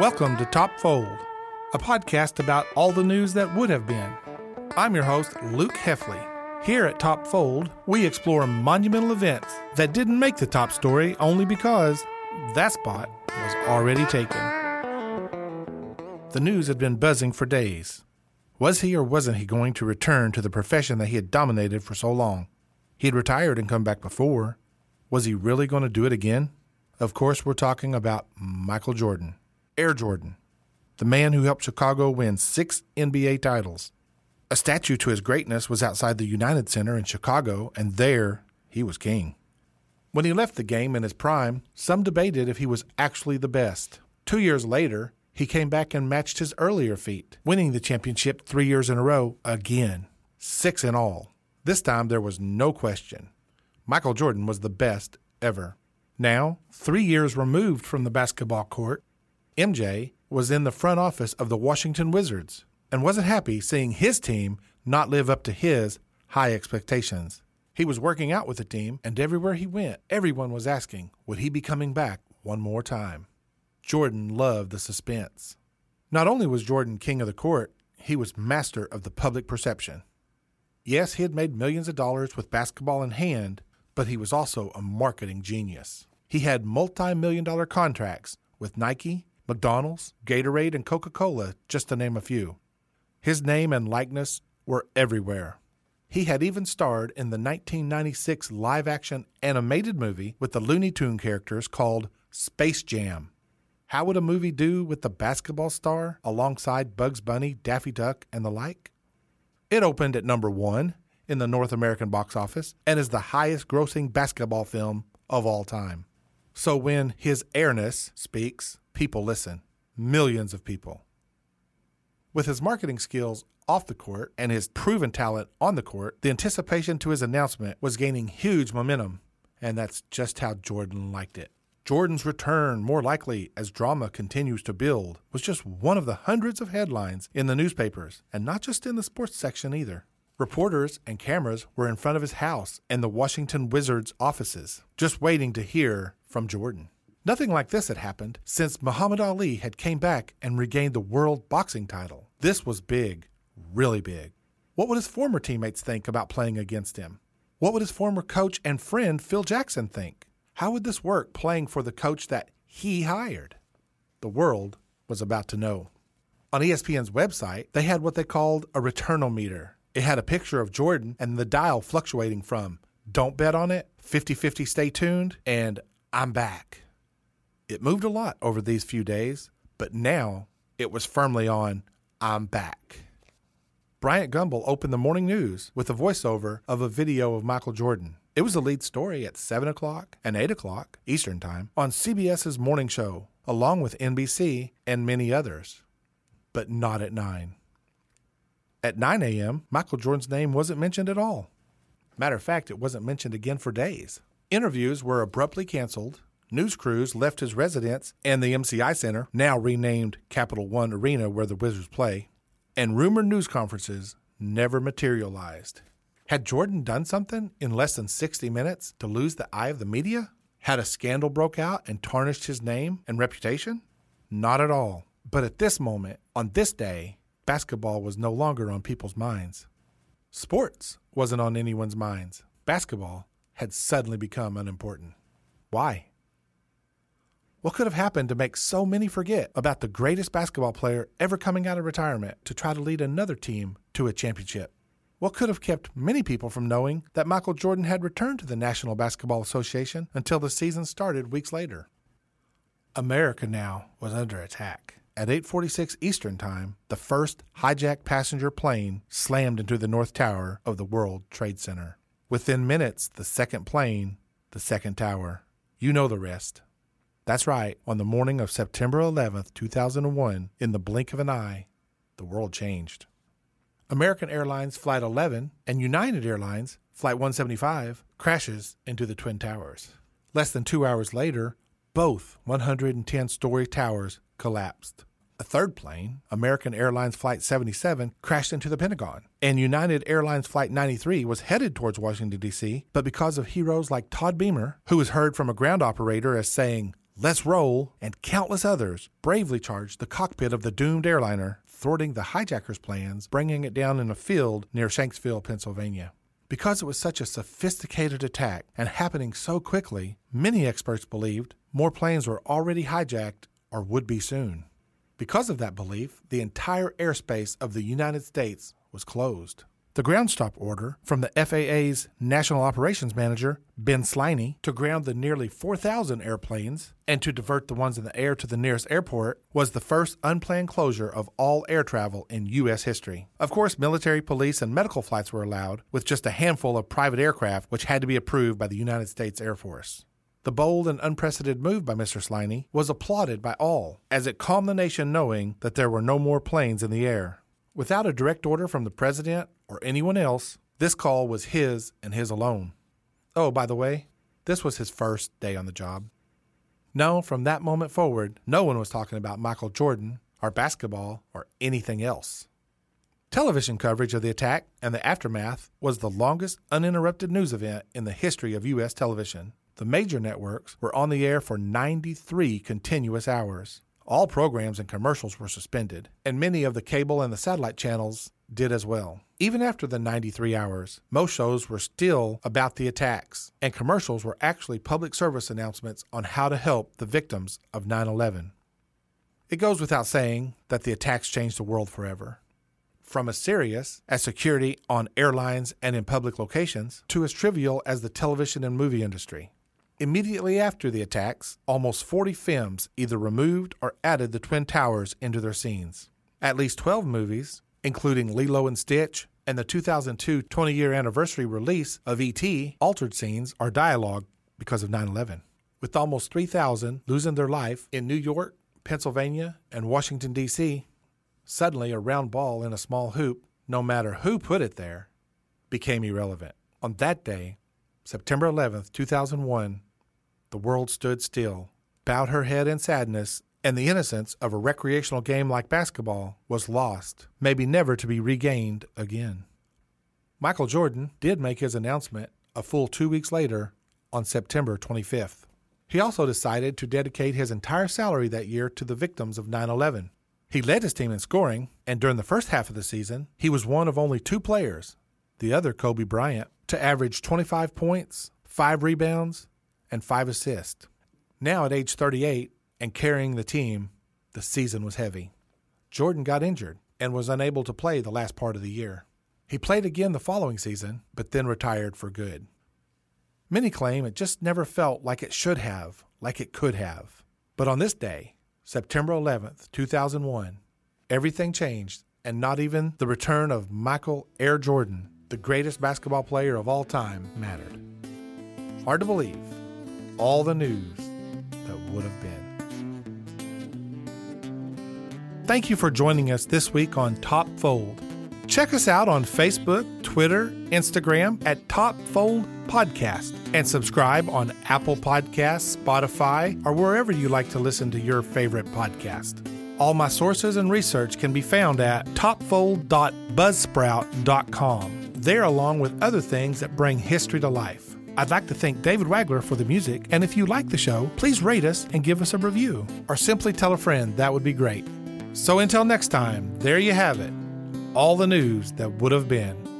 Welcome to Top Fold, a podcast about all the news that would have been. I'm your host, Luke Heffley. Here at Top Fold, we explore monumental events that didn't make the top story only because that spot was already taken. The news had been buzzing for days. Was he or wasn't he going to return to the profession that he had dominated for so long? He had retired and come back before. Was he really going to do it again? Of course, we're talking about Michael Jordan, Air Jordan, the man who helped Chicago win six NBA titles. A statue to his greatness was outside the United Center in Chicago, and there he was king. When he left the game in his prime, some debated if he was actually the best. Two years later, he came back and matched his earlier feat, winning the championship three years in a row again, six in all. This time there was no question. Michael Jordan was the best ever. Now, three years removed from the basketball court, MJ was in the front office of the Washington Wizards and wasn't happy seeing his team not live up to his high expectations. He was working out with the team, and everywhere he went, everyone was asking, would he be coming back one more time? Jordan loved the suspense. Not only was Jordan king of the court, he was master of the public perception. Yes, he had made millions of dollars with basketball in hand, but he was also a marketing genius. He had multi million dollar contracts with Nike, McDonald's, Gatorade, and Coca Cola, just to name a few. His name and likeness were everywhere. He had even starred in the 1996 live action animated movie with the Looney Tune characters called Space Jam. How would a movie do with the basketball star alongside Bugs Bunny, Daffy Duck, and the like? It opened at number one in the North American box office and is the highest grossing basketball film of all time. So when his airness speaks, people listen. Millions of people. With his marketing skills off the court and his proven talent on the court, the anticipation to his announcement was gaining huge momentum, and that's just how Jordan liked it. Jordan's return, more likely as drama continues to build, was just one of the hundreds of headlines in the newspapers, and not just in the sports section either. Reporters and cameras were in front of his house and the Washington Wizards offices, just waiting to hear from Jordan. Nothing like this had happened since Muhammad Ali had came back and regained the world boxing title. This was big, really big. What would his former teammates think about playing against him? What would his former coach and friend Phil Jackson think? How would this work playing for the coach that he hired? The world was about to know. On ESPN's website, they had what they called a returnometer. It had a picture of Jordan and the dial fluctuating from don't bet on it, 50 50 stay tuned, and I'm back. It moved a lot over these few days, but now it was firmly on I'm back. Bryant Gumbel opened the morning news with a voiceover of a video of Michael Jordan. It was the lead story at 7 o'clock and 8 o'clock Eastern Time on CBS's morning show, along with NBC and many others. But not at 9. At 9 a.m., Michael Jordan's name wasn't mentioned at all. Matter of fact, it wasn't mentioned again for days. Interviews were abruptly canceled, news crews left his residence and the MCI Center, now renamed Capital One Arena where the Wizards play, and rumored news conferences never materialized. Had Jordan done something in less than 60 minutes to lose the eye of the media? Had a scandal broke out and tarnished his name and reputation? Not at all. But at this moment, on this day, basketball was no longer on people's minds. Sports wasn't on anyone's minds. Basketball had suddenly become unimportant. Why? What could have happened to make so many forget about the greatest basketball player ever coming out of retirement to try to lead another team to a championship? What could have kept many people from knowing that Michael Jordan had returned to the National Basketball Association until the season started weeks later? America now was under attack. At 8:46 Eastern Time, the first hijacked passenger plane slammed into the north tower of the World Trade Center. Within minutes, the second plane, the second tower. You know the rest. That's right. On the morning of September 11th, 2001, in the blink of an eye, the world changed. American Airlines Flight 11 and United Airlines Flight 175 crashes into the Twin Towers. Less than two hours later, both 110 story towers collapsed. A third plane, American Airlines Flight 77, crashed into the Pentagon, and United Airlines Flight 93 was headed towards Washington, D.C., but because of heroes like Todd Beamer, who was heard from a ground operator as saying, Let's Roll, and countless others bravely charged the cockpit of the doomed airliner, thwarting the hijackers' plans, bringing it down in a field near Shanksville, Pennsylvania. Because it was such a sophisticated attack and happening so quickly, many experts believed more planes were already hijacked or would be soon. Because of that belief, the entire airspace of the United States was closed. The ground stop order from the FAA's National Operations Manager, Ben Sliney, to ground the nearly 4,000 airplanes and to divert the ones in the air to the nearest airport was the first unplanned closure of all air travel in U.S. history. Of course, military, police, and medical flights were allowed, with just a handful of private aircraft which had to be approved by the United States Air Force. The bold and unprecedented move by Mr. Sliney was applauded by all, as it calmed the nation knowing that there were no more planes in the air. Without a direct order from the president or anyone else, this call was his and his alone. Oh, by the way, this was his first day on the job. No, from that moment forward, no one was talking about Michael Jordan or basketball or anything else. Television coverage of the attack and the aftermath was the longest uninterrupted news event in the history of U.S. television. The major networks were on the air for 93 continuous hours. All programs and commercials were suspended, and many of the cable and the satellite channels did as well. Even after the 93 hours, most shows were still about the attacks, and commercials were actually public service announcements on how to help the victims of 9 11. It goes without saying that the attacks changed the world forever. From as serious as security on airlines and in public locations to as trivial as the television and movie industry. Immediately after the attacks, almost 40 films either removed or added the Twin Towers into their scenes. At least 12 movies, including Lilo and Stitch and the 2002 20 year anniversary release of E.T., altered scenes or dialogue because of 9 11. With almost 3,000 losing their life in New York, Pennsylvania, and Washington, D.C., suddenly a round ball in a small hoop, no matter who put it there, became irrelevant. On that day, September 11, 2001, the world stood still, bowed her head in sadness, and the innocence of a recreational game like basketball was lost, maybe never to be regained again. Michael Jordan did make his announcement a full two weeks later on September 25th. He also decided to dedicate his entire salary that year to the victims of 9 11. He led his team in scoring, and during the first half of the season, he was one of only two players, the other Kobe Bryant, to average 25 points, 5 rebounds, and 5 assists. Now, at age 38 and carrying the team, the season was heavy. Jordan got injured and was unable to play the last part of the year. He played again the following season, but then retired for good. Many claim it just never felt like it should have, like it could have. But on this day, September 11th, 2001, everything changed, and not even the return of Michael Air Jordan the greatest basketball player of all time, mattered. Hard to believe. All the news that would have been. Thank you for joining us this week on Top Fold. Check us out on Facebook, Twitter, Instagram at Top Fold Podcast, and subscribe on Apple Podcasts, Spotify, or wherever you like to listen to your favorite podcast. All my sources and research can be found at topfold.buzzsprout.com there along with other things that bring history to life. I'd like to thank David Wagler for the music, and if you like the show, please rate us and give us a review, or simply tell a friend, that would be great. So until next time, there you have it all the news that would have been.